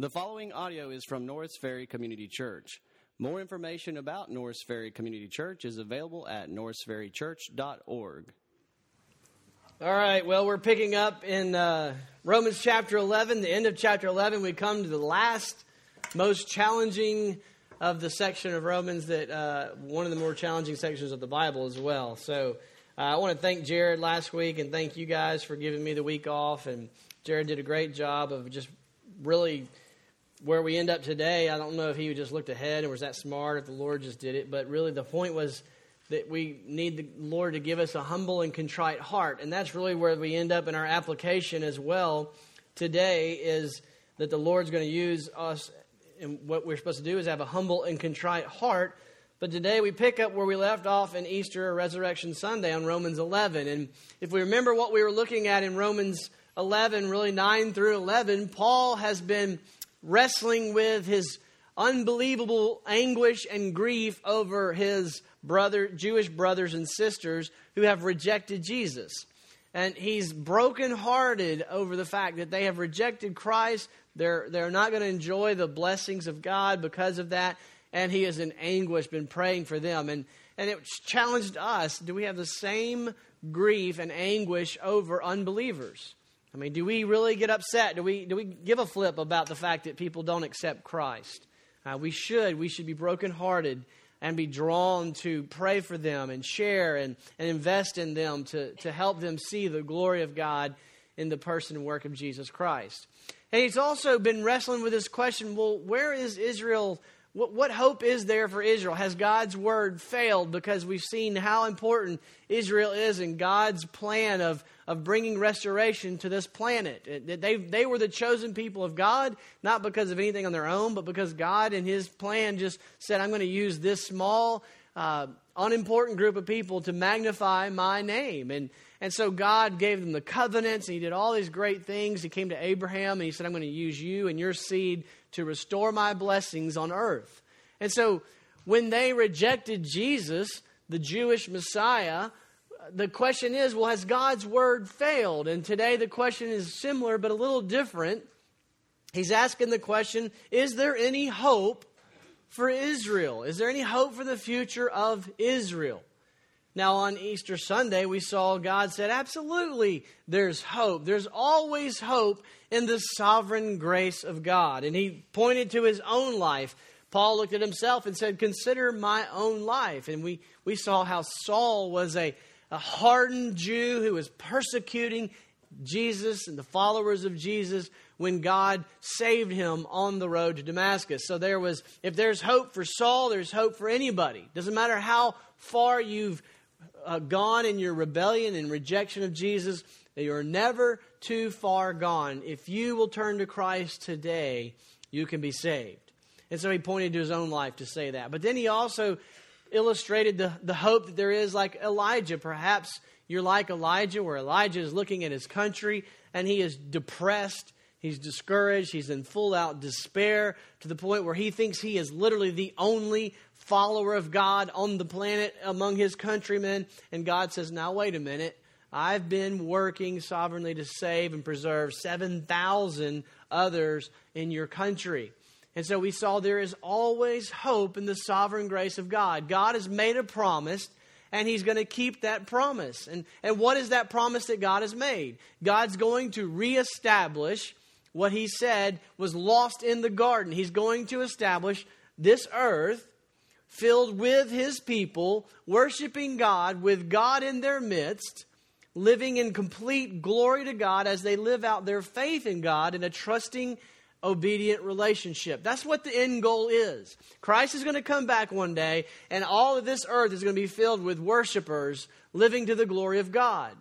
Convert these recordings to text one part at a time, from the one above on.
The following audio is from Norris Ferry Community Church. More information about Norris Ferry Community Church is available at norrisferrychurch.org. All right, well, we're picking up in uh, Romans chapter 11, the end of chapter 11. We come to the last, most challenging of the section of Romans, that uh, one of the more challenging sections of the Bible as well. So uh, I want to thank Jared last week and thank you guys for giving me the week off. And Jared did a great job of just really where we end up today, I don't know if he just looked ahead and was that smart, if the Lord just did it, but really the point was that we need the Lord to give us a humble and contrite heart. And that's really where we end up in our application as well today is that the Lord's going to use us and what we're supposed to do is have a humble and contrite heart. But today we pick up where we left off in Easter or Resurrection Sunday on Romans 11. And if we remember what we were looking at in Romans 11, really 9 through 11, Paul has been wrestling with his unbelievable anguish and grief over his brother Jewish brothers and sisters who have rejected Jesus. And he's brokenhearted over the fact that they have rejected Christ. They're, they're not going to enjoy the blessings of God because of that. And he is in anguish, been praying for them. And, and it challenged us do we have the same grief and anguish over unbelievers? I mean, do we really get upset? Do we, do we give a flip about the fact that people don't accept Christ? Uh, we should. We should be brokenhearted and be drawn to pray for them and share and, and invest in them to, to help them see the glory of God in the person and work of Jesus Christ. And he's also been wrestling with this question well, where is Israel? What, what hope is there for Israel? Has God's word failed? Because we've seen how important Israel is in God's plan of, of bringing restoration to this planet. They, they were the chosen people of God, not because of anything on their own, but because God and His plan just said, I'm going to use this small, uh, unimportant group of people to magnify my name. And, and so God gave them the covenants, and He did all these great things. He came to Abraham, and He said, I'm going to use you and your seed to restore my blessings on earth. And so when they rejected Jesus, the Jewish Messiah, the question is well, has God's word failed? And today the question is similar but a little different. He's asking the question Is there any hope for Israel? Is there any hope for the future of Israel? Now, on Easter Sunday, we saw God said, Absolutely, there's hope. There's always hope in the sovereign grace of God. And he pointed to his own life. Paul looked at himself and said, Consider my own life. And we, we saw how Saul was a a hardened Jew who was persecuting Jesus and the followers of Jesus when God saved him on the road to Damascus. So there was, if there's hope for Saul, there's hope for anybody. Doesn't matter how far you've uh, gone in your rebellion and rejection of Jesus, you're never too far gone. If you will turn to Christ today, you can be saved. And so he pointed to his own life to say that. But then he also illustrated the, the hope that there is like Elijah. Perhaps you're like Elijah, where Elijah is looking at his country and he is depressed, he's discouraged, he's in full out despair to the point where he thinks he is literally the only follower of God on the planet among his countrymen. And God says, Now, wait a minute. I've been working sovereignly to save and preserve 7,000 others in your country. And so we saw there is always hope in the sovereign grace of God. God has made a promise, and He's going to keep that promise. And, and what is that promise that God has made? God's going to reestablish what He said was lost in the garden. He's going to establish this earth filled with His people, worshiping God, with God in their midst living in complete glory to God as they live out their faith in God in a trusting obedient relationship. That's what the end goal is. Christ is going to come back one day, and all of this earth is going to be filled with worshipers living to the glory of God.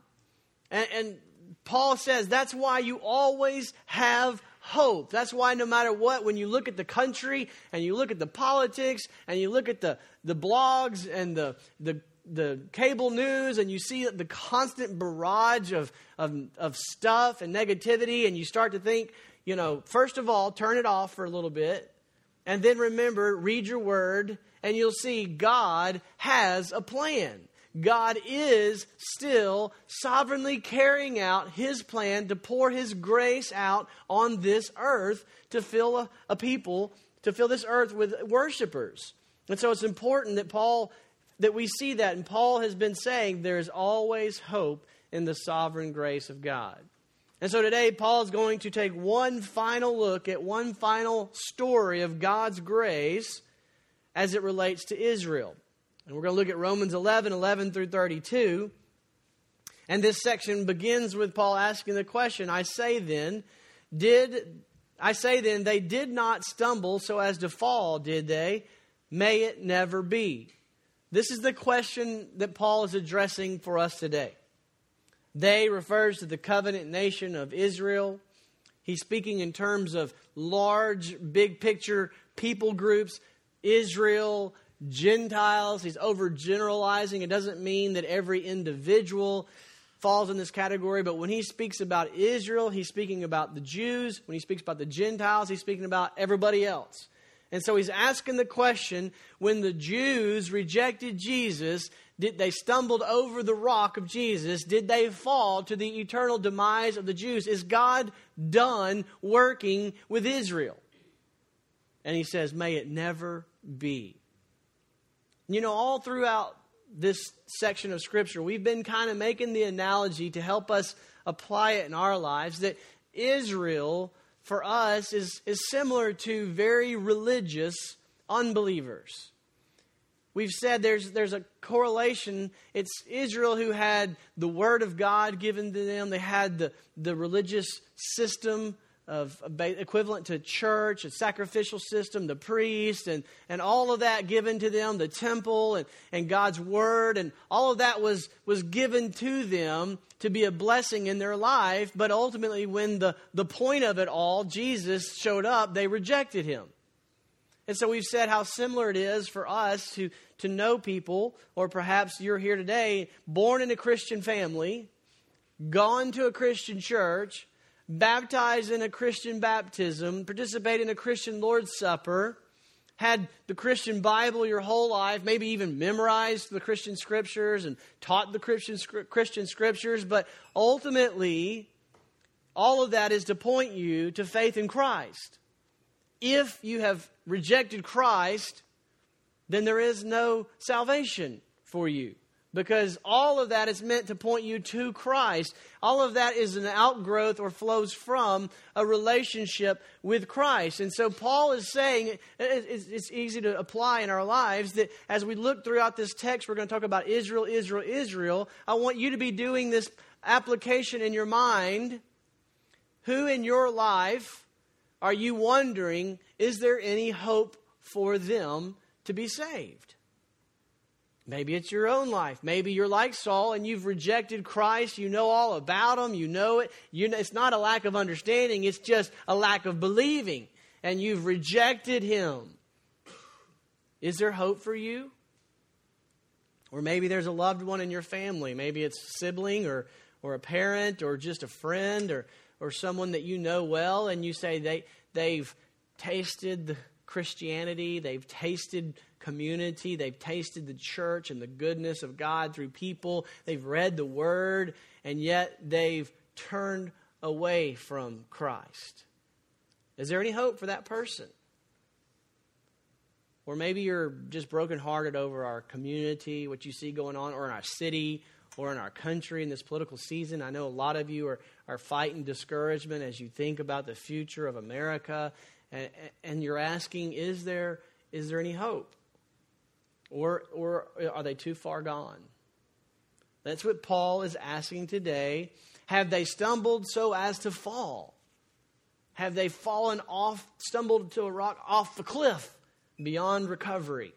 And, and Paul says that's why you always have hope. That's why no matter what, when you look at the country and you look at the politics and you look at the, the blogs and the, the the cable news and you see the constant barrage of, of, of stuff and negativity, and you start to think, you know, first of all, turn it off for a little bit. And then remember, read your word, and you'll see God has a plan. God is still sovereignly carrying out his plan to pour his grace out on this earth to fill a, a people, to fill this earth with worshipers. And so it's important that Paul that we see that and Paul has been saying there's always hope in the sovereign grace of God. And so today, Paul is going to take one final look at one final story of God's grace as it relates to Israel. And we're going to look at Romans 11, 11 through 32. And this section begins with Paul asking the question I say then, did I say then, they did not stumble so as to fall, did they? May it never be. This is the question that Paul is addressing for us today. They refers to the covenant nation of Israel. He's speaking in terms of large, big picture people groups, Israel, Gentiles. He's overgeneralizing. It doesn't mean that every individual falls in this category, but when he speaks about Israel, he's speaking about the Jews. When he speaks about the Gentiles, he's speaking about everybody else. And so he's asking the question when the Jews rejected Jesus, did they stumbled over the rock of Jesus? Did they fall to the eternal demise of the Jews? Is God done working with Israel? And he says, May it never be. You know, all throughout this section of Scripture, we've been kind of making the analogy to help us apply it in our lives that Israel, for us, is, is similar to very religious unbelievers. We've said there's, there's a correlation. It's Israel who had the Word of God given to them, they had the, the religious system of equivalent to church, a sacrificial system, the priest, and, and all of that given to them, the temple and, and God's word, and all of that was, was given to them to be a blessing in their life. But ultimately, when the, the point of it all, Jesus showed up, they rejected him. And so we've said how similar it is for us to, to know people, or perhaps you're here today, born in a Christian family, gone to a Christian church, baptized in a Christian baptism, participate in a Christian Lord's Supper, had the Christian Bible your whole life, maybe even memorized the Christian scriptures and taught the Christian, Christian scriptures, but ultimately, all of that is to point you to faith in Christ. If you have rejected Christ, then there is no salvation for you because all of that is meant to point you to Christ. All of that is an outgrowth or flows from a relationship with Christ. And so Paul is saying it's easy to apply in our lives that as we look throughout this text, we're going to talk about Israel, Israel, Israel. I want you to be doing this application in your mind. Who in your life are you wondering, is there any hope for them to be saved? Maybe it's your own life. Maybe you're like Saul and you've rejected Christ. You know all about him. You know it. You know, it's not a lack of understanding, it's just a lack of believing. And you've rejected him. Is there hope for you? Or maybe there's a loved one in your family. Maybe it's a sibling or, or a parent or just a friend or, or someone that you know well, and you say they, they've tasted Christianity, they've tasted community. They've tasted the church and the goodness of God through people. They've read the word, and yet they've turned away from Christ. Is there any hope for that person? Or maybe you're just brokenhearted over our community, what you see going on, or in our city, or in our country in this political season. I know a lot of you are, are fighting discouragement as you think about the future of America, and, and you're asking, is there, is there any hope? Or, or are they too far gone? That's what Paul is asking today. Have they stumbled so as to fall? Have they fallen off, stumbled to a rock off the cliff beyond recovery?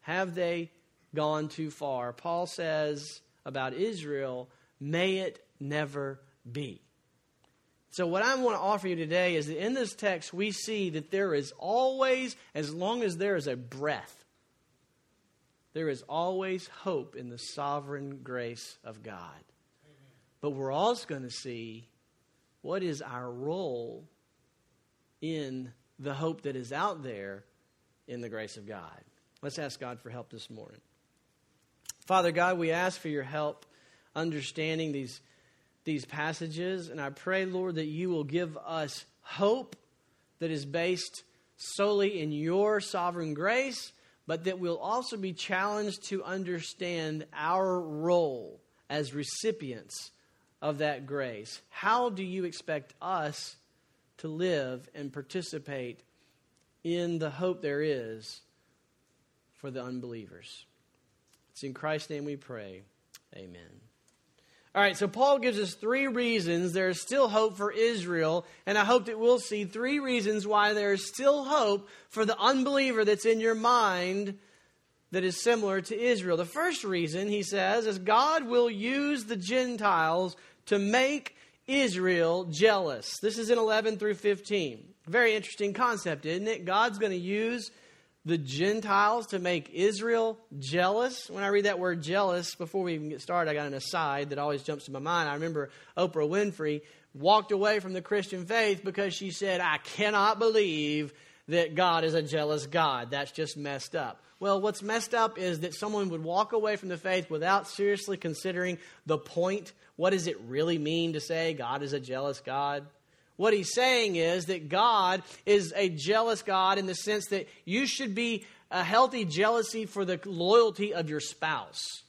Have they gone too far? Paul says about Israel, may it never be. So, what I want to offer you today is that in this text, we see that there is always, as long as there is a breath, there is always hope in the sovereign grace of God. Amen. But we're also going to see what is our role in the hope that is out there in the grace of God. Let's ask God for help this morning. Father God, we ask for your help understanding these, these passages, and I pray, Lord, that you will give us hope that is based solely in your sovereign grace, but that we'll also be challenged to understand our role as recipients of that grace. How do you expect us to live and participate in the hope there is for the unbelievers? It's in Christ's name we pray. Amen. All right, so Paul gives us three reasons there is still hope for Israel, and I hope that we'll see three reasons why there is still hope for the unbeliever that's in your mind that is similar to Israel. The first reason, he says, is God will use the Gentiles to make Israel jealous. This is in 11 through 15. Very interesting concept, isn't it? God's going to use the Gentiles to make Israel jealous. When I read that word jealous, before we even get started, I got an aside that always jumps to my mind. I remember Oprah Winfrey walked away from the Christian faith because she said, I cannot believe that God is a jealous God. That's just messed up. Well, what's messed up is that someone would walk away from the faith without seriously considering the point. What does it really mean to say God is a jealous God? What he's saying is that God is a jealous God in the sense that you should be a healthy jealousy for the loyalty of your spouse.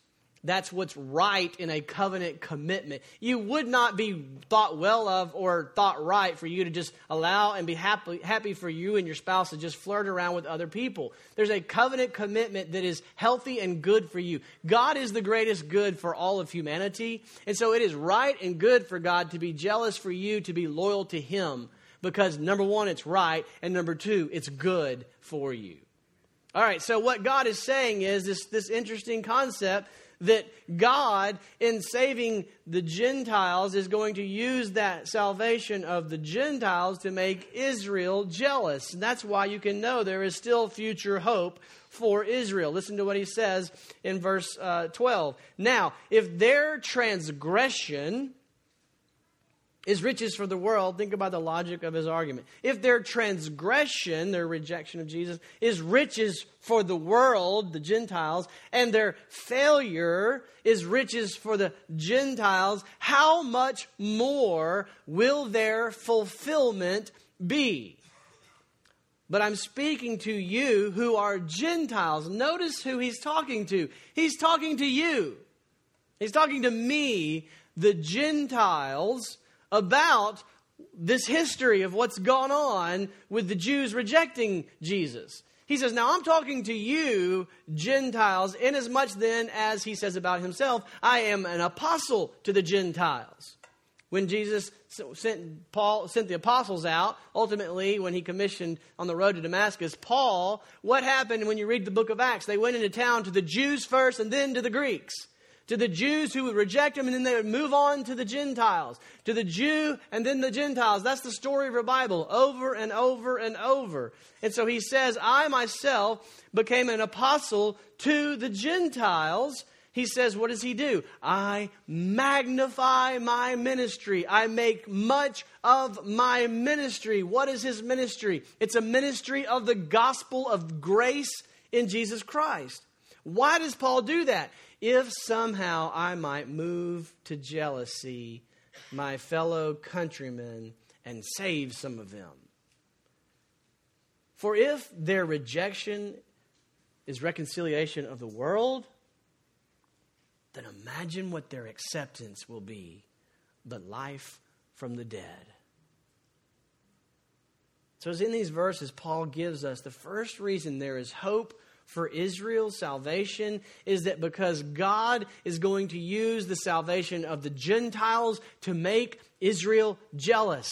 That's what's right in a covenant commitment. You would not be thought well of or thought right for you to just allow and be happy, happy for you and your spouse to just flirt around with other people. There's a covenant commitment that is healthy and good for you. God is the greatest good for all of humanity. And so it is right and good for God to be jealous for you, to be loyal to Him, because number one, it's right, and number two, it's good for you. All right, so what God is saying is this, this interesting concept that God, in saving the Gentiles, is going to use that salvation of the Gentiles to make Israel jealous. And that's why you can know there is still future hope for Israel. Listen to what he says in verse uh, 12. Now, if their transgression is riches for the world, think about the logic of his argument. If their transgression, their rejection of Jesus, is riches for the world, the Gentiles, and their failure is riches for the Gentiles, how much more will their fulfillment be? But I'm speaking to you who are Gentiles. Notice who he's talking to. He's talking to you. He's talking to me, the Gentiles about this history of what's gone on with the Jews rejecting Jesus. He says, Now I'm talking to you, Gentiles, inasmuch then as he says about himself, I am an apostle to the Gentiles. When Jesus sent Paul sent the apostles out, ultimately when he commissioned on the road to Damascus, Paul, what happened when you read the book of Acts? They went into town to the Jews first and then to the Greeks to the Jews who would reject him, and then they would move on to the Gentiles. To the Jew and then the Gentiles. That's the story of our Bible over and over and over. And so he says, I myself became an apostle to the Gentiles. He says, What does he do? I magnify my ministry. I make much of my ministry. What is his ministry? It's a ministry of the gospel of grace in Jesus Christ. Why does Paul do that? If somehow I might move to jealousy my fellow countrymen and save some of them. For if their rejection is reconciliation of the world, then imagine what their acceptance will be the life from the dead. So, as in these verses, Paul gives us the first reason there is hope for Israel's salvation is that because God is going to use the salvation of the Gentiles to make Israel jealous.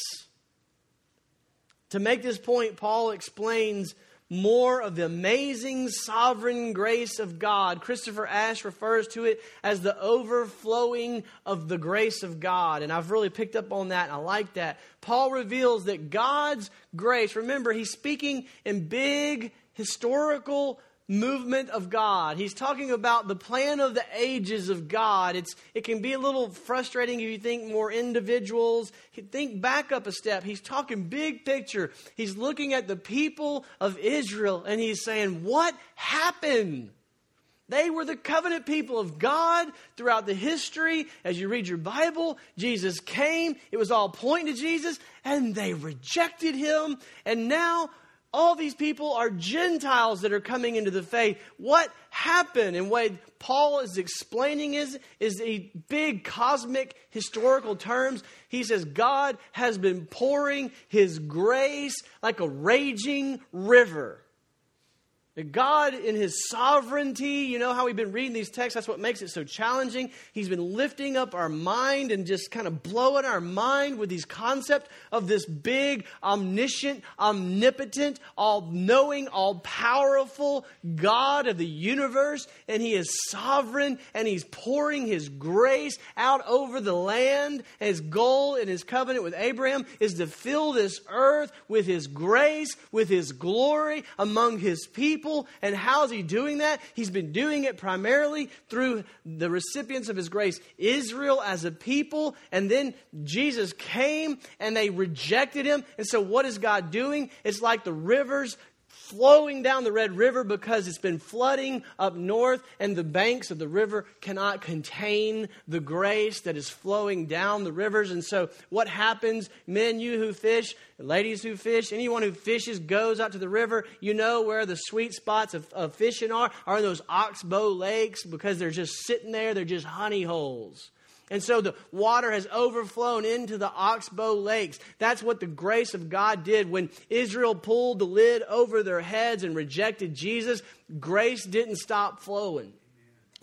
To make this point, Paul explains more of the amazing sovereign grace of God. Christopher Ash refers to it as the overflowing of the grace of God. And I've really picked up on that and I like that. Paul reveals that God's grace, remember, he's speaking in big historical movement of God. He's talking about the plan of the ages of God. It's, it can be a little frustrating if you think more individuals. Think back up a step. He's talking big picture. He's looking at the people of Israel and he's saying, What happened? They were the covenant people of God throughout the history. As you read your Bible, Jesus came. It was all pointing to Jesus, and they rejected him. And now all these people are Gentiles that are coming into the faith. What happened and what Paul is explaining is, is a big cosmic historical terms. He says God has been pouring his grace like a raging river. God, in His sovereignty, you know how we've been reading these texts, that's what makes it so challenging. He's been lifting up our mind and just kind of blowing our mind with these concepts of this big, omniscient, omnipotent, all knowing, all powerful God of the universe. And He is sovereign and He's pouring His grace out over the land. And His goal in His covenant with Abraham is to fill this earth with His grace, with His glory among His people people. And how is he doing that? He's been doing it primarily through the recipients of his grace, Israel as a people. And then Jesus came and they rejected him. And so, what is God doing? It's like the rivers flowing down the Red River because it's been flooding up north, and the banks of the river cannot contain the grace that is flowing down the rivers. And so, what happens, men, you who fish, ladies who fish, anyone who fishes goes out to the river, you know where the sweet spots of, of fishing are, are in those oxbow lakes because they're just sitting there, they're just honey holes. And so the water has overflown into the oxbow lakes. That's what the grace of God did when Israel pulled the lid over their heads and rejected Jesus. Grace didn't stop flowing.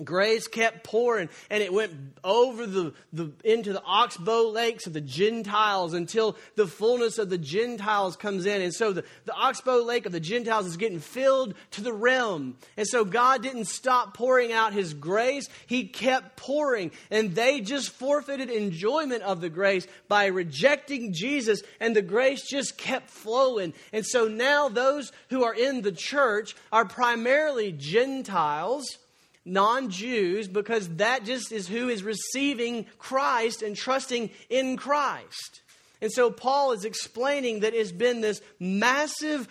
Grace kept pouring and it went over the, the, into the oxbow lakes of the Gentiles until the fullness of the Gentiles comes in. And so the, the oxbow lake of the Gentiles is getting filled to the rim. And so God didn't stop pouring out his grace. He kept pouring and they just forfeited enjoyment of the grace by rejecting Jesus and the grace just kept flowing. And so now those who are in the church are primarily Gentiles non Jews because that just is who is receiving Christ and trusting in Christ. And so Paul is explaining that it's been this massive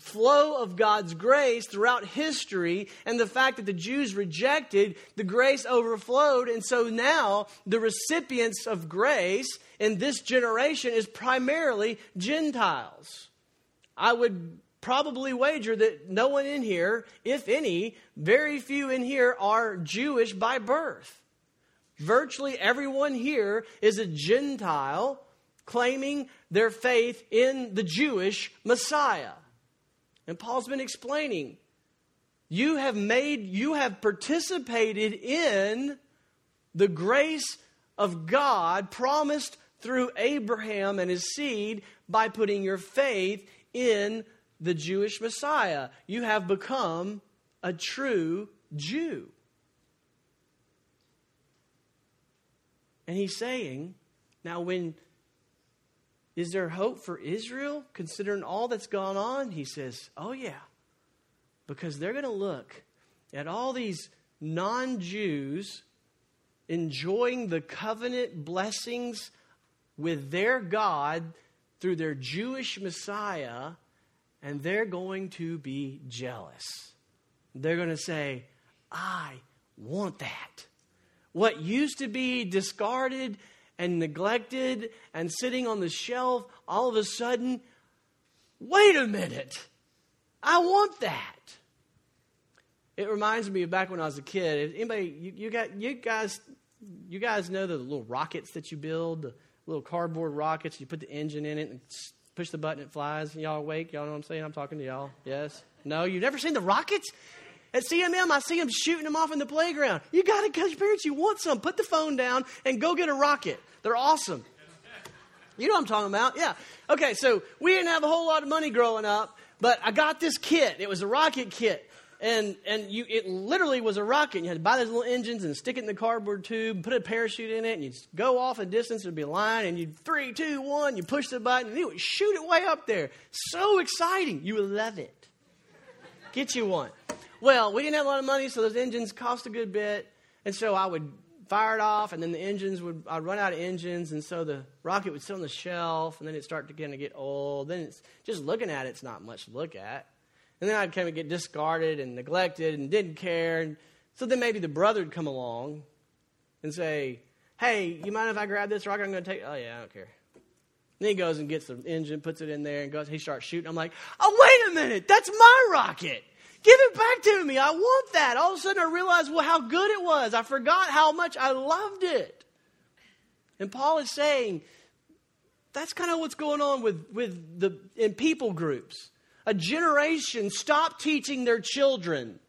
flow of God's grace throughout history, and the fact that the Jews rejected, the grace overflowed. And so now the recipients of grace in this generation is primarily Gentiles. I would probably wager that no one in here, if any, very few in here are Jewish by birth. Virtually everyone here is a Gentile claiming their faith in the Jewish Messiah. And Paul's been explaining you have made, you have participated in the grace of God promised through Abraham and his seed by putting your faith in the Jewish Messiah. You have become a true Jew. And he's saying, now, when is there hope for Israel considering all that's gone on? He says, oh, yeah. Because they're going to look at all these non Jews enjoying the covenant blessings with their God through their Jewish Messiah and they're going to be jealous. They're going to say, I want that. What used to be discarded and neglected and sitting on the shelf, all of a sudden, wait a minute, I want that. It reminds me of back when I was a kid. Anybody, you, you got, you guys, you guys know the little rockets that you build, the little cardboard rockets. You put the engine in it and push the button, it flies. Y'all awake? Y'all know what I'm saying? I'm talking to y'all. Yes? No? You've never seen the rockets? At CMM, I see them shooting them off in the playground. You got to, because parents, you want some. Put the phone down and go get a rocket. They're awesome. You know what I'm talking about? Yeah. Okay, so we didn't have a whole lot of money growing up, but I got this kit. It was a rocket kit and and you it literally was a rocket. You had to buy those little engines and stick it in the cardboard tube, put a parachute in it, and you'd go off a distance. There'd be a line, and you'd three, two, one. You push the button, and it would shoot it way up there. So exciting! You would love it. Get you one. Well, we didn't have a lot of money, so those engines cost a good bit, and so I would fire it off, and then the engines would I'd run out of engines, and so the rocket would sit on the shelf, and then it'd start to kind of get old. Then it's just looking at it, it's not much to look at. And then I'd kind of get discarded and neglected and didn't care. And So then maybe the brother would come along and say, Hey, you mind if I grab this rock? I'm going to take. Oh, yeah, I don't care. Then he goes and gets the engine, puts it in there, and goes. He starts shooting. I'm like, oh wait a minute, that's my rocket. Give it back to me. I want that. All of a sudden, I realized well how good it was. I forgot how much I loved it. And Paul is saying that's kind of what's going on with with the in people groups. A generation stopped teaching their children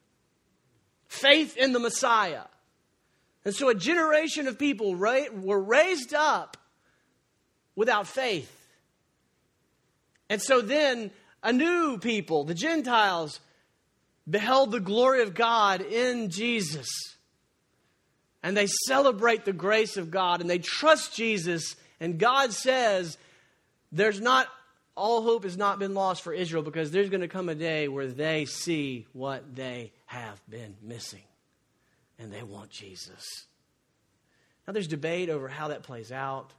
faith in the Messiah. And so a generation of people were raised up without faith. And so then a new people, the Gentiles, beheld the glory of God in Jesus. And they celebrate the grace of God and they trust Jesus. And God says, there's not, all hope has not been lost for Israel because there's going to come a day where they see what they have been missing. And they want Jesus. Now, there's debate over how that plays out.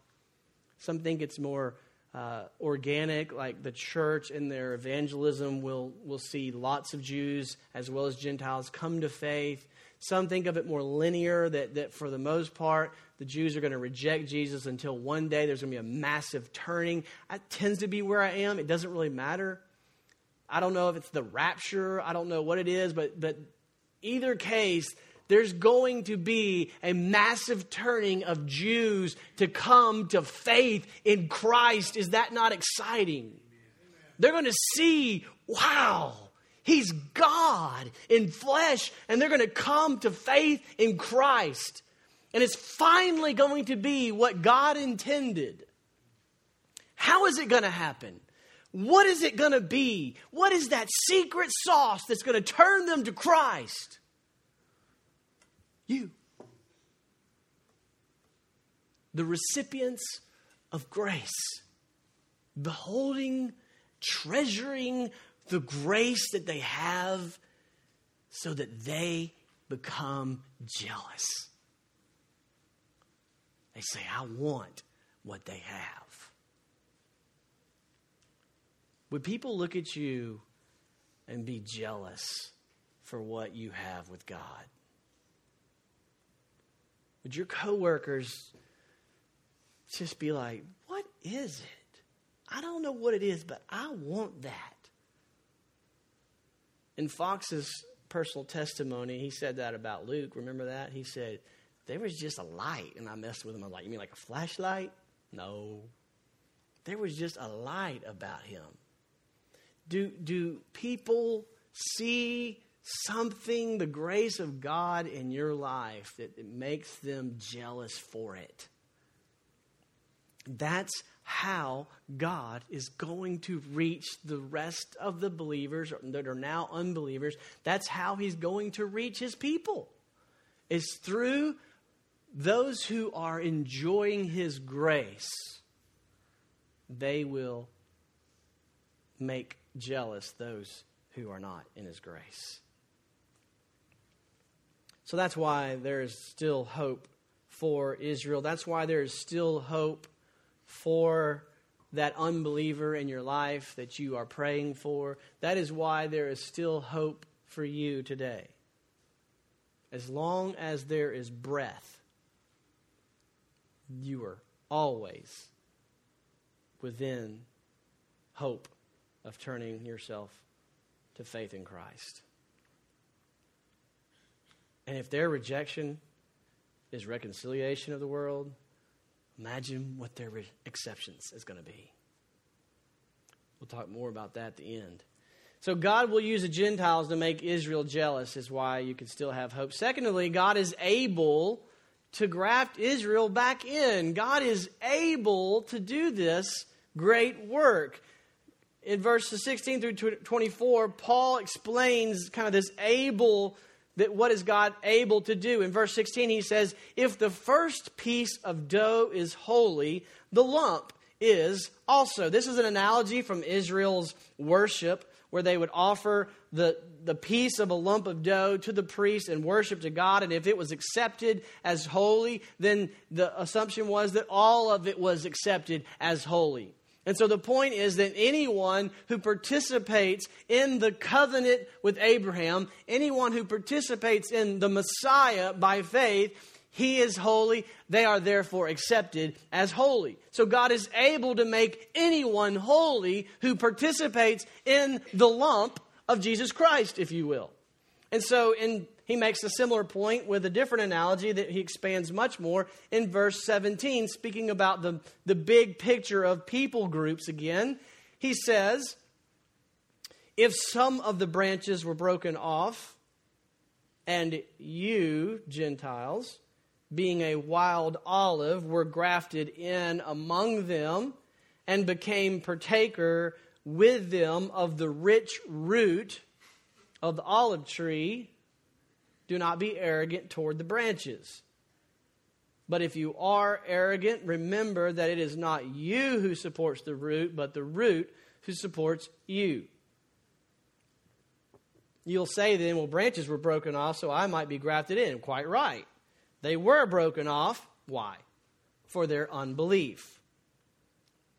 Some think it's more uh, organic, like the church in their evangelism will, will see lots of Jews as well as Gentiles come to faith. Some think of it more linear, that, that for the most part, the Jews are going to reject Jesus until one day there's going to be a massive turning. That tends to be where I am. It doesn't really matter. I don't know if it's the rapture, I don't know what it is, but, but either case, there's going to be a massive turning of Jews to come to faith in Christ. Is that not exciting? They're going to see, wow, He's God in flesh, and they're going to come to faith in Christ. And it's finally going to be what God intended. How is it going to happen? What is it going to be? What is that secret sauce that's going to turn them to Christ? You. The recipients of grace, beholding, treasuring the grace that they have so that they become jealous. They say, I want what they have. Would people look at you and be jealous for what you have with God? Would your coworkers just be like, What is it? I don't know what it is, but I want that. In Fox's personal testimony, he said that about Luke. Remember that? He said, There was just a light. And I messed with him. I'm like, You mean like a flashlight? No. There was just a light about him. Do, do people see something, the grace of God in your life, that makes them jealous for it. That's how God is going to reach the rest of the believers that are now unbelievers. That's how He's going to reach His people. Is through those who are enjoying His grace. They will make jealous those who are not in His grace. So that's why there is still hope for Israel. That's why there is still hope for that unbeliever in your life that you are praying for. That is why there is still hope for you today. As long as there is breath, you are always within hope of turning yourself to faith in Christ. And if their rejection is reconciliation of the world, imagine what their re- acceptance is going to be. We'll talk more about that at the end. So, God will use the Gentiles to make Israel jealous, is why you can still have hope. Secondly, God is able to graft Israel back in. God is able to do this great work. In verses 16 through 24, Paul explains kind of this able that what is God able to do? In verse 16, he says, If the first piece of dough is holy, the lump is also. This is an analogy from Israel's worship where they would offer the, the piece of a lump of dough to the priest and worship to God. And if it was accepted as holy, then the assumption was that all of it was accepted as holy. And so the point is that anyone who participates in the covenant with Abraham, anyone who participates in the Messiah by faith, he is holy. They are therefore accepted as holy. So God is able to make anyone holy who participates in the lump of Jesus Christ, if you will. And so in he makes a similar point with a different analogy that he expands much more in verse 17, speaking about the, the big picture of people groups again. He says, If some of the branches were broken off, and you, Gentiles, being a wild olive, were grafted in among them, and became partaker with them of the rich root of the olive tree, do not be arrogant toward the branches. But if you are arrogant, remember that it is not you who supports the root, but the root who supports you. You'll say then, well, branches were broken off, so I might be grafted in. Quite right. They were broken off. Why? For their unbelief.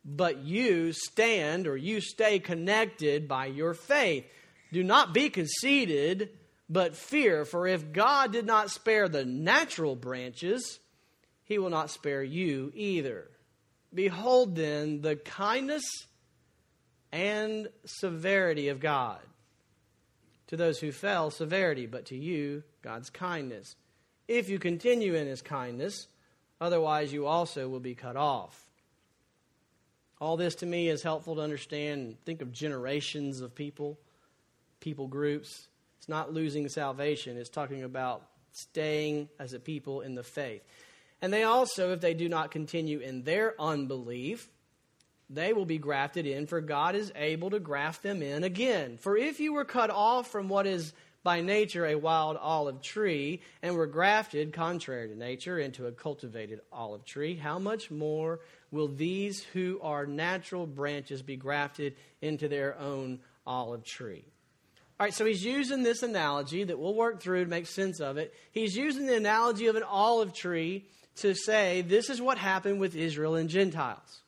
But you stand or you stay connected by your faith. Do not be conceited, but fear, for if God did not spare the natural branches, he will not spare you either. Behold then the kindness and severity of God. To those who fell, severity, but to you, God's kindness. If you continue in his kindness, otherwise you also will be cut off. All this to me is helpful to understand. Think of generations of people, people groups. It's not losing salvation, it's talking about staying as a people in the faith. And they also, if they do not continue in their unbelief, they will be grafted in, for God is able to graft them in again. For if you were cut off from what is by nature a wild olive tree, and were grafted, contrary to nature, into a cultivated olive tree, how much more will these who are natural branches be grafted into their own olive tree? All right, so he's using this analogy that we'll work through to make sense of it. He's using the analogy of an olive tree to say this is what happened with Israel and Gentiles.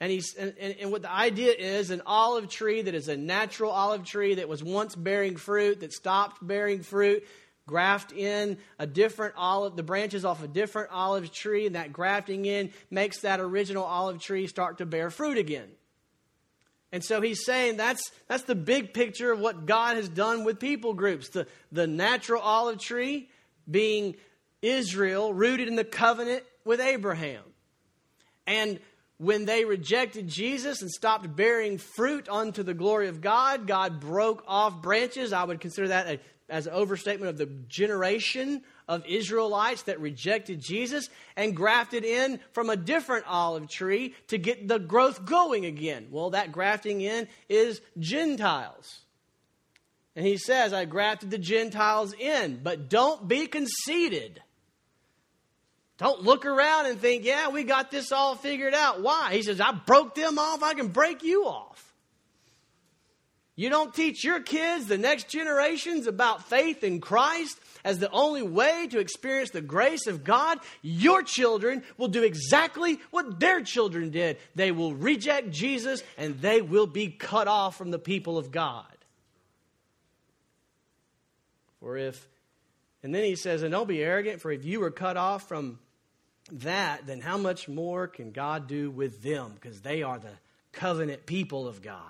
And, he's, and, and, what the idea is an olive tree that is a natural olive tree that was once bearing fruit, that stopped bearing fruit, graft in a different olive, the branches off a different olive tree, and that grafting in makes that original olive tree start to bear fruit again. And so he's saying that's, that's the big picture of what God has done with people groups. The, the natural olive tree being Israel, rooted in the covenant with Abraham. And when they rejected Jesus and stopped bearing fruit unto the glory of God, God broke off branches. I would consider that a, as an overstatement of the generation of Israelites that rejected Jesus and grafted in from a different olive tree to get the growth going again. Well, that grafting in is Gentiles. And he says, I grafted the Gentiles in, but don't be conceited. Don't look around and think, yeah, we got this all figured out. Why? He says, I broke them off, I can break you off. You don't teach your kids, the next generations, about faith in Christ as the only way to experience the grace of God. Your children will do exactly what their children did. They will reject Jesus and they will be cut off from the people of God. For if, and then he says, and don't be arrogant, for if you were cut off from that, then how much more can God do with them? Because they are the covenant people of God.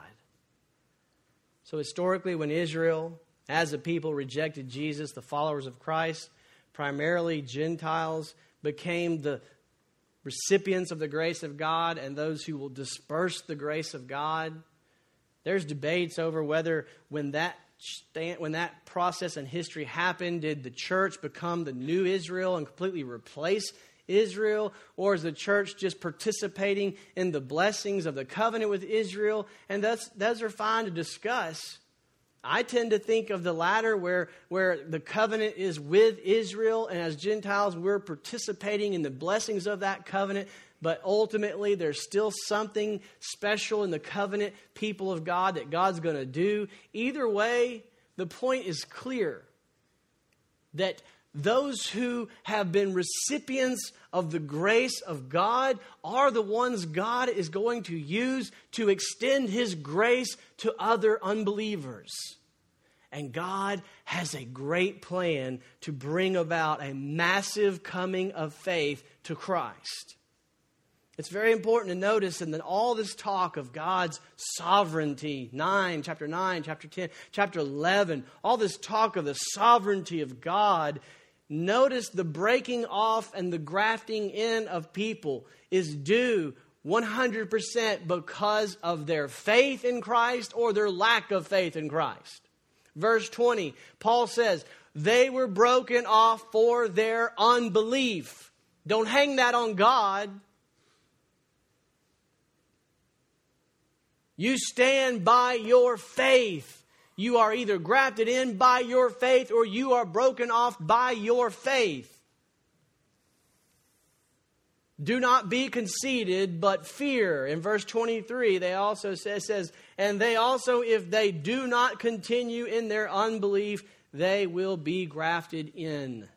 So, historically, when Israel, as a people, rejected Jesus, the followers of Christ, primarily Gentiles, became the recipients of the grace of God and those who will disperse the grace of God. There's debates over whether when that when that process in history happened, did the church become the new Israel and completely replace Israel, or is the church just participating in the blessings of the covenant with Israel? And that's, those are fine to discuss. I tend to think of the latter, where, where the covenant is with Israel, and as Gentiles, we're participating in the blessings of that covenant. But ultimately, there's still something special in the covenant people of God that God's going to do. Either way, the point is clear that those who have been recipients of the grace of God are the ones God is going to use to extend His grace to other unbelievers. And God has a great plan to bring about a massive coming of faith to Christ. It's very important to notice in all this talk of God's sovereignty, 9, chapter 9, chapter 10, chapter 11, all this talk of the sovereignty of God Notice the breaking off and the grafting in of people is due 100% because of their faith in Christ or their lack of faith in Christ. Verse 20, Paul says, They were broken off for their unbelief. Don't hang that on God. You stand by your faith. You are either grafted in by your faith or you are broken off by your faith. Do not be conceited, but fear. In verse 23, they also say, says, and they also, if they do not continue in their unbelief, they will be grafted in.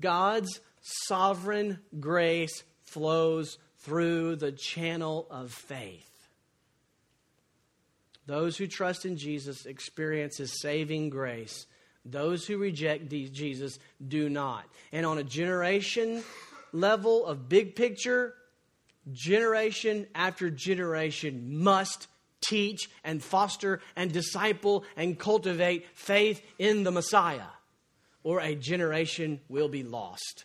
God's sovereign grace flows through the channel of faith. Those who trust in Jesus experience his saving grace. Those who reject Jesus do not. And on a generation level of big picture, generation after generation must teach and foster and disciple and cultivate faith in the Messiah, or a generation will be lost.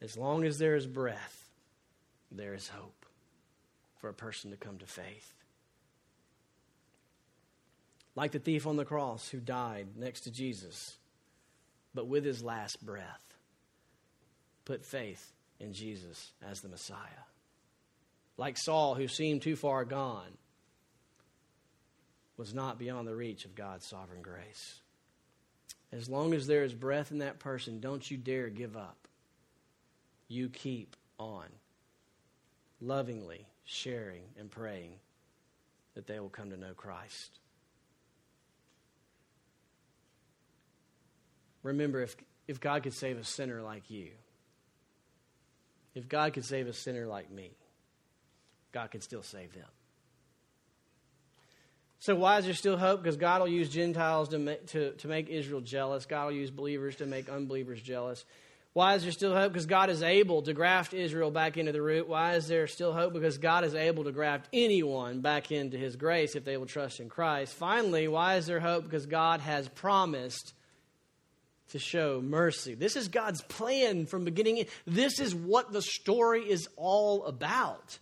As long as there is breath, there is hope for a person to come to faith. Like the thief on the cross who died next to Jesus, but with his last breath, put faith in Jesus as the Messiah. Like Saul, who seemed too far gone, was not beyond the reach of God's sovereign grace. As long as there is breath in that person, don't you dare give up. You keep on lovingly sharing and praying that they will come to know Christ. Remember, if, if God could save a sinner like you, if God could save a sinner like me, God can still save them. So, why is there still hope? Because God will use Gentiles to make, to, to make Israel jealous. God will use believers to make unbelievers jealous. Why is there still hope? Because God is able to graft Israel back into the root. Why is there still hope? Because God is able to graft anyone back into his grace if they will trust in Christ. Finally, why is there hope? Because God has promised to show mercy. This is God's plan from beginning. This is what the story is all about.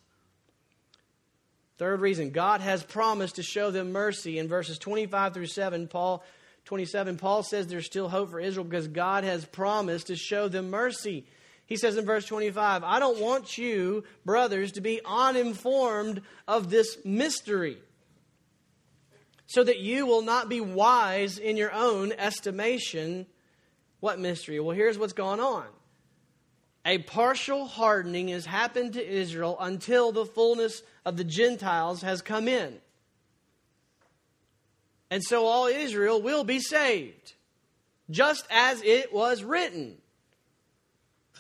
Third reason, God has promised to show them mercy. In verses 25 through 7, Paul 27, Paul says there's still hope for Israel because God has promised to show them mercy. He says in verse 25, I don't want you, brothers, to be uninformed of this mystery, so that you will not be wise in your own estimation. What mystery? Well, here's what's going on. A partial hardening has happened to Israel until the fullness of the Gentiles has come in. And so all Israel will be saved, just as it was written.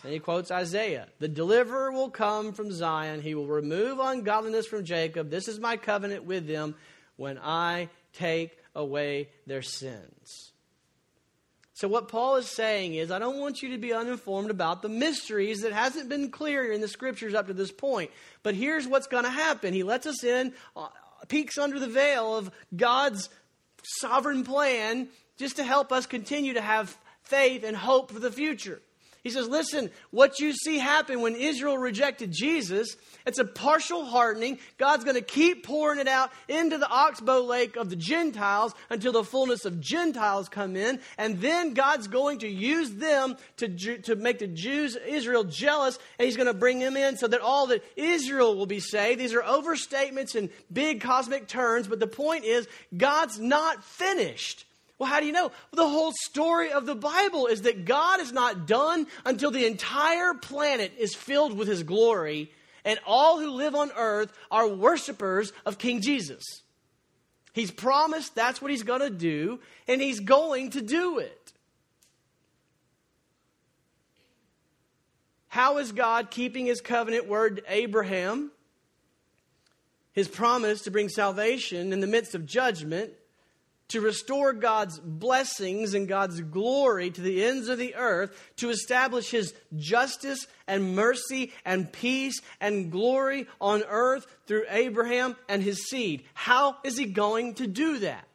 And he quotes Isaiah The deliverer will come from Zion. He will remove ungodliness from Jacob. This is my covenant with them when I take away their sins. So, what Paul is saying is, I don't want you to be uninformed about the mysteries that hasn't been clear in the scriptures up to this point. But here's what's going to happen. He lets us in, uh, peeks under the veil of God's sovereign plan just to help us continue to have faith and hope for the future. He says, Listen, what you see happen when Israel rejected Jesus, it's a partial hardening. God's going to keep pouring it out into the oxbow lake of the Gentiles until the fullness of Gentiles come in. And then God's going to use them to, to make the Jews, Israel, jealous. And He's going to bring them in so that all that Israel will be saved. These are overstatements and big cosmic turns. But the point is, God's not finished. Well, how do you know? The whole story of the Bible is that God is not done until the entire planet is filled with His glory and all who live on earth are worshipers of King Jesus. He's promised that's what he's going to do, and he's going to do it. How is God keeping his covenant word to Abraham? His promise to bring salvation in the midst of judgment, to restore God's blessings and God's glory to the ends of the earth, to establish his justice and mercy and peace and glory on earth through Abraham and his seed. How is he going to do that?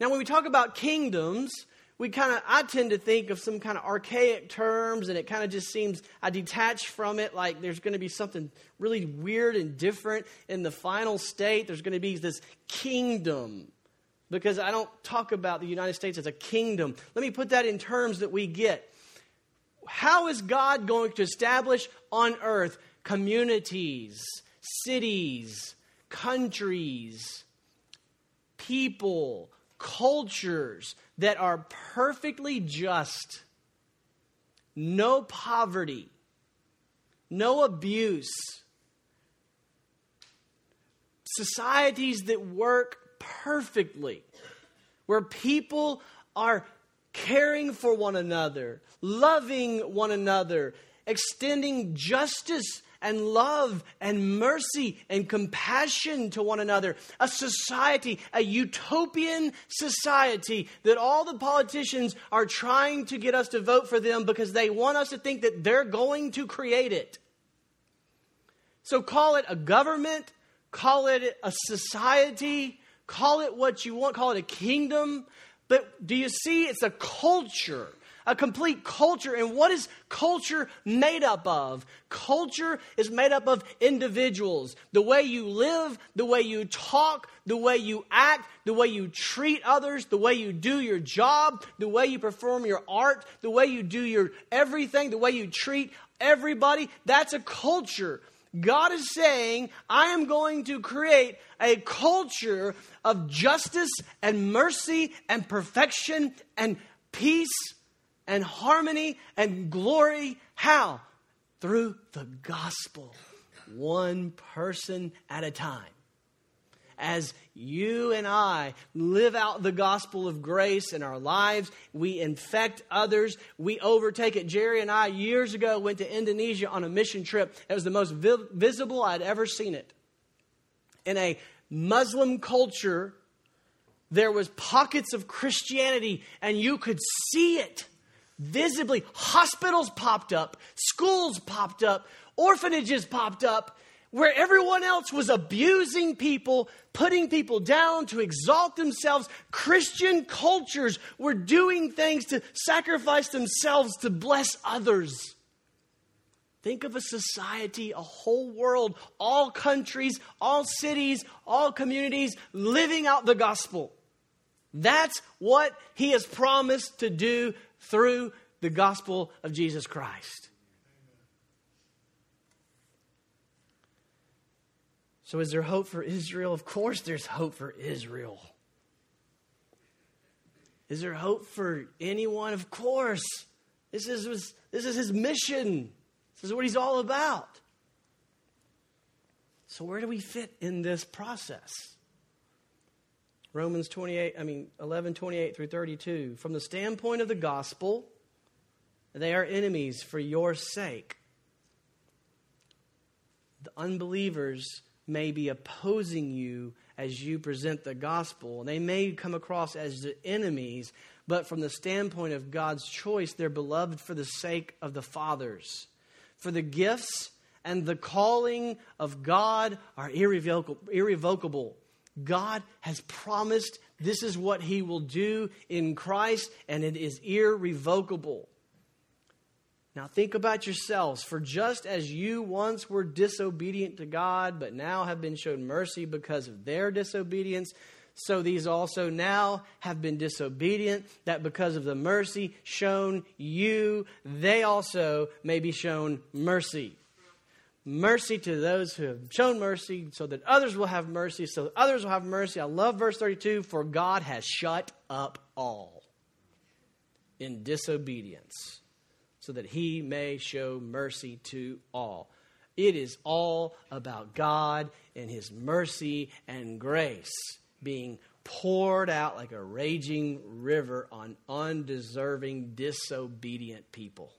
Now, when we talk about kingdoms, we kind of i tend to think of some kind of archaic terms and it kind of just seems i detach from it like there's going to be something really weird and different in the final state. There's going to be this kingdom. Because i don't talk about the united states as a kingdom. Let me put that in terms that we get. How is god going to establish on earth communities cities countries people cultures that are perfectly just, no poverty, no abuse, societies that work perfectly, where people are caring for one another, loving one another, extending justice and love and mercy and compassion to one another. A society, a utopian society that all the politicians are trying to get us to vote for them because they want us to think that they're going to create it. So call it a government, call it a society, call it what you want, call it a kingdom. But do you see? It's a culture a complete culture. And what is culture made up of? Culture is made up of individuals. The way you live, the way you talk, the way you act, the way you treat others, the way you do your job, the way you perform your art, the way you do your everything, the way you treat everybody. That's a culture. God is saying, I am going to create a culture of justice and mercy and perfection and peace and harmony and glory. How? Through the gospel, one person at a time. As you and I live out the gospel of grace in our lives, we infect others, we overtake it. Jerry and I, years ago, went to Indonesia on a mission trip. It was the most vi- visible I'd ever seen it. In a Muslim culture, there was pockets of Christianity, and you could see it visibly. Hospitals popped up, schools popped up, orphanages popped up, where everyone else was abusing people, putting people down to exalt themselves. Christian cultures were doing things to sacrifice themselves to bless others. Think of a society, a whole world, all countries, all cities, all communities living out the gospel. That's what he has promised to do through the gospel of Jesus Christ. So, is there hope for Israel? Of course, there's hope for Israel. Is there hope for anyone? Of course. This is, this is his mission. This is what he's all about. So, where do we fit in this process? Romans 28, I mean 11, 28 through 32. From the standpoint of the gospel, they are enemies for your sake. The unbelievers may be opposing you as you present the gospel, they may come across as the enemies, but from the standpoint of God's choice, they're beloved for the sake of the fathers. For the gifts and the calling of God are irrevocable. God has promised this is what He will do in Christ, and it is irrevocable. Now think about yourselves. For just as you once were disobedient to God, but now have been shown mercy because of their disobedience, so these also now have been disobedient, that because of the mercy shown you, they also may be shown mercy mercy to those who have shown mercy, so that others will have mercy, so that others will have mercy. I love verse 32 for God has shut up all in disobedience, so that he may show mercy to all. It is all about God and His mercy and grace being poured out like a raging river on undeserving, disobedient people.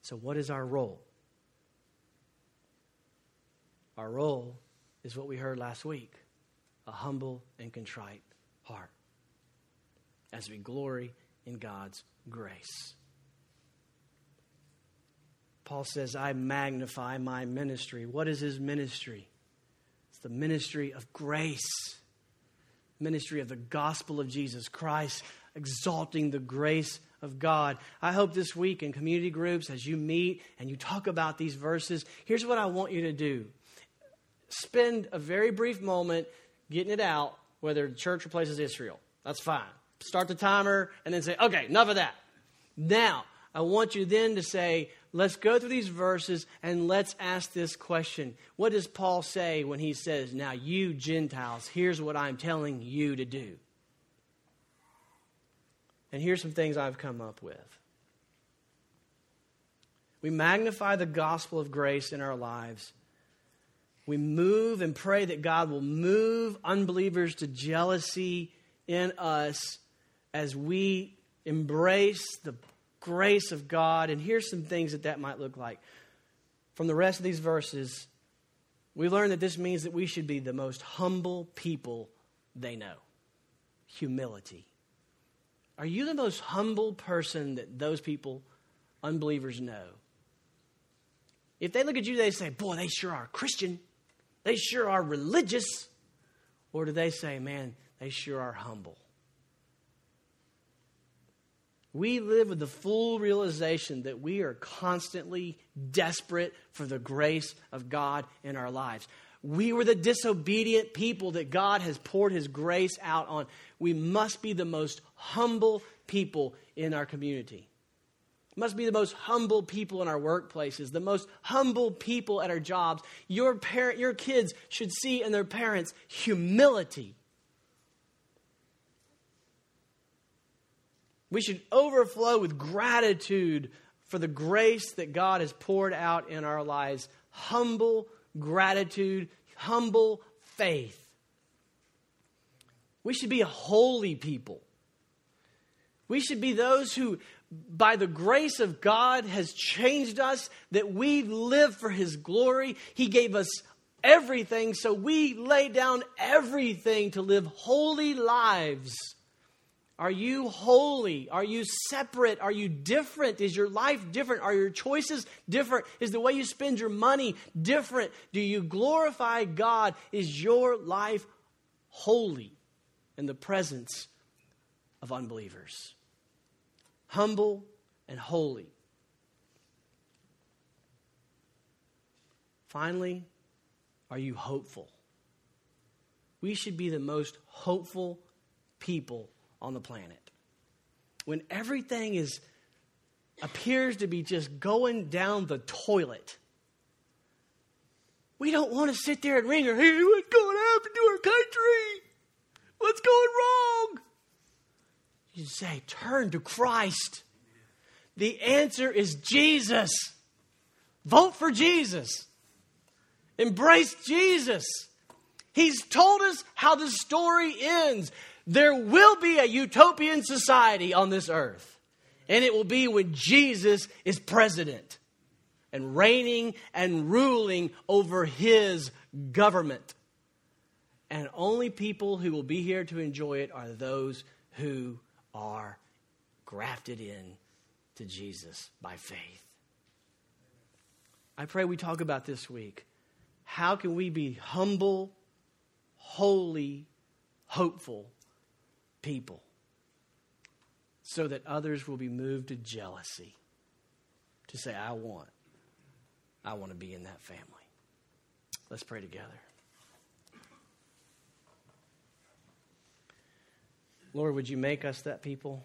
So, what is our role? Our role is what we heard last week a humble and contrite heart as we glory in God's grace. Paul says, I magnify my ministry. What is his ministry? It's the ministry of grace, ministry of the gospel of Jesus Christ, exalting the grace of God. I hope this week in community groups, as you meet and you talk about these verses, here's what I want you to do spend a very brief moment getting it out whether the church replaces Israel. That's fine. Start the timer and then say, okay, enough of that. Now, I want you then to say, let's go through these verses and let's ask this question. What does Paul say when he says, Now, you Gentiles, here's what I'm telling you to do? And here's some things I've come up with. We magnify the gospel of grace in our lives we move and pray that God will move unbelievers to jealousy in us as we embrace the grace of God. And here's some things that that might look like. From the rest of these verses, we learn that this means that we should be the most humble people they know. Humility. Are you the most humble person that those people, unbelievers, know? If they look at you, they say, Boy, they sure are Christian. They sure are religious. Or do they say, man, they sure are humble? We live with the full realization that we are constantly desperate for the grace of God in our lives. We were the disobedient people that God has poured His grace out on. We must be the most humble people in our community must be the most humble people in our workplaces, the most humble people at our jobs. Your parent, your kids should see in their parents humility. We should overflow with gratitude for the grace that God has poured out in our lives. Humble gratitude, humble faith. We should be a holy people. We should be those who by the grace of God has changed us, that we live for His glory. He gave us everything, so we lay down everything to live holy lives. Are you holy? Are you separate? Are you different? Is your life different? Are your choices different? Is the way you spend your money different? Do you glorify God? Is your life holy in the presence of unbelievers? Humble, and holy. Finally, are you hopeful? We should be the most hopeful people on the planet. When everything is appears to be just going down the toilet. We don't want to sit there and ring her, hey, what's going to happen to our country? What's going wrong? You say, turn to Christ. The answer is Jesus. Vote for Jesus. Embrace Jesus. He's told us how the story ends. There will be a utopian society on this earth, and it will be when Jesus is president and reigning and ruling over his government. And only people who will be here to enjoy it are those who are grafted in to Jesus by faith. I pray we talk about this week. How can we be humble, holy, hopeful people so that others will be moved to jealousy to say, I want, I want to be in that family. Let's pray together. Lord, would you make us that people?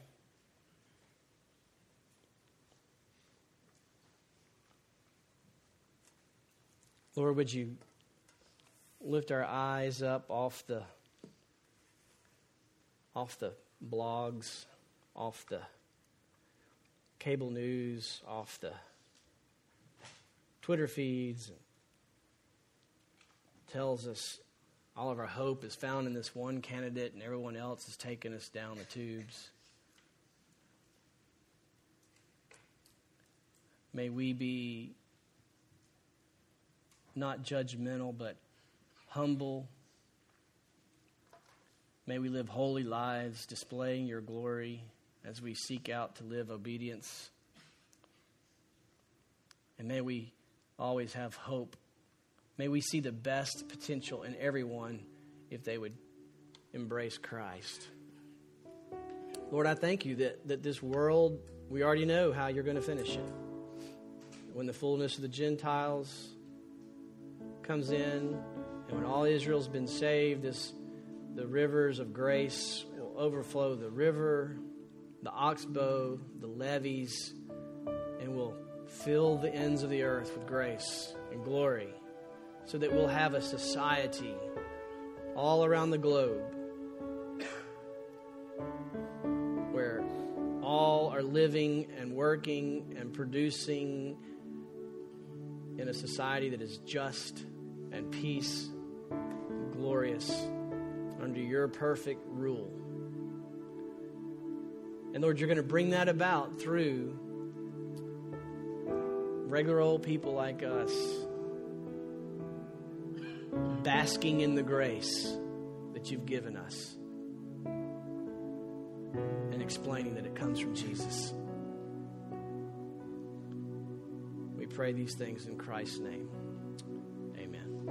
Lord, would you lift our eyes up off the off the blogs, off the cable news, off the Twitter feeds. and Tells us all of our hope is found in this one candidate, and everyone else is taking us down the tubes. May we be not judgmental, but humble. May we live holy lives, displaying your glory as we seek out to live obedience. And may we always have hope. May we see the best potential in everyone if they would embrace Christ. Lord, I thank you that, that this world, we already know how you're going to finish it. When the fullness of the Gentiles comes in, and when all Israel's been saved, this, the rivers of grace will overflow the river, the oxbow, the levees, and will fill the ends of the earth with grace and glory so that we'll have a society all around the globe where all are living and working and producing in a society that is just and peace and glorious under your perfect rule. And Lord, you're going to bring that about through regular old people like us, basking in the grace that you've given us and explaining that it comes from Jesus. We pray these things in Christ's name. Amen.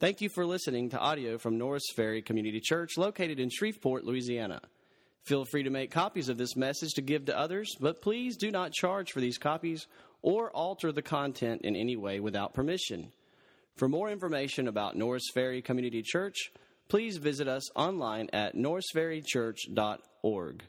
Thank you for listening to audio from Norris Ferry Community Church located in Shreveport, Louisiana. Feel free to make copies of this message to give to others, but please do not charge for these copies or alter the content in any way without permission. For more information about Norris Ferry Community Church, please visit us online at norrisferrychurch.org.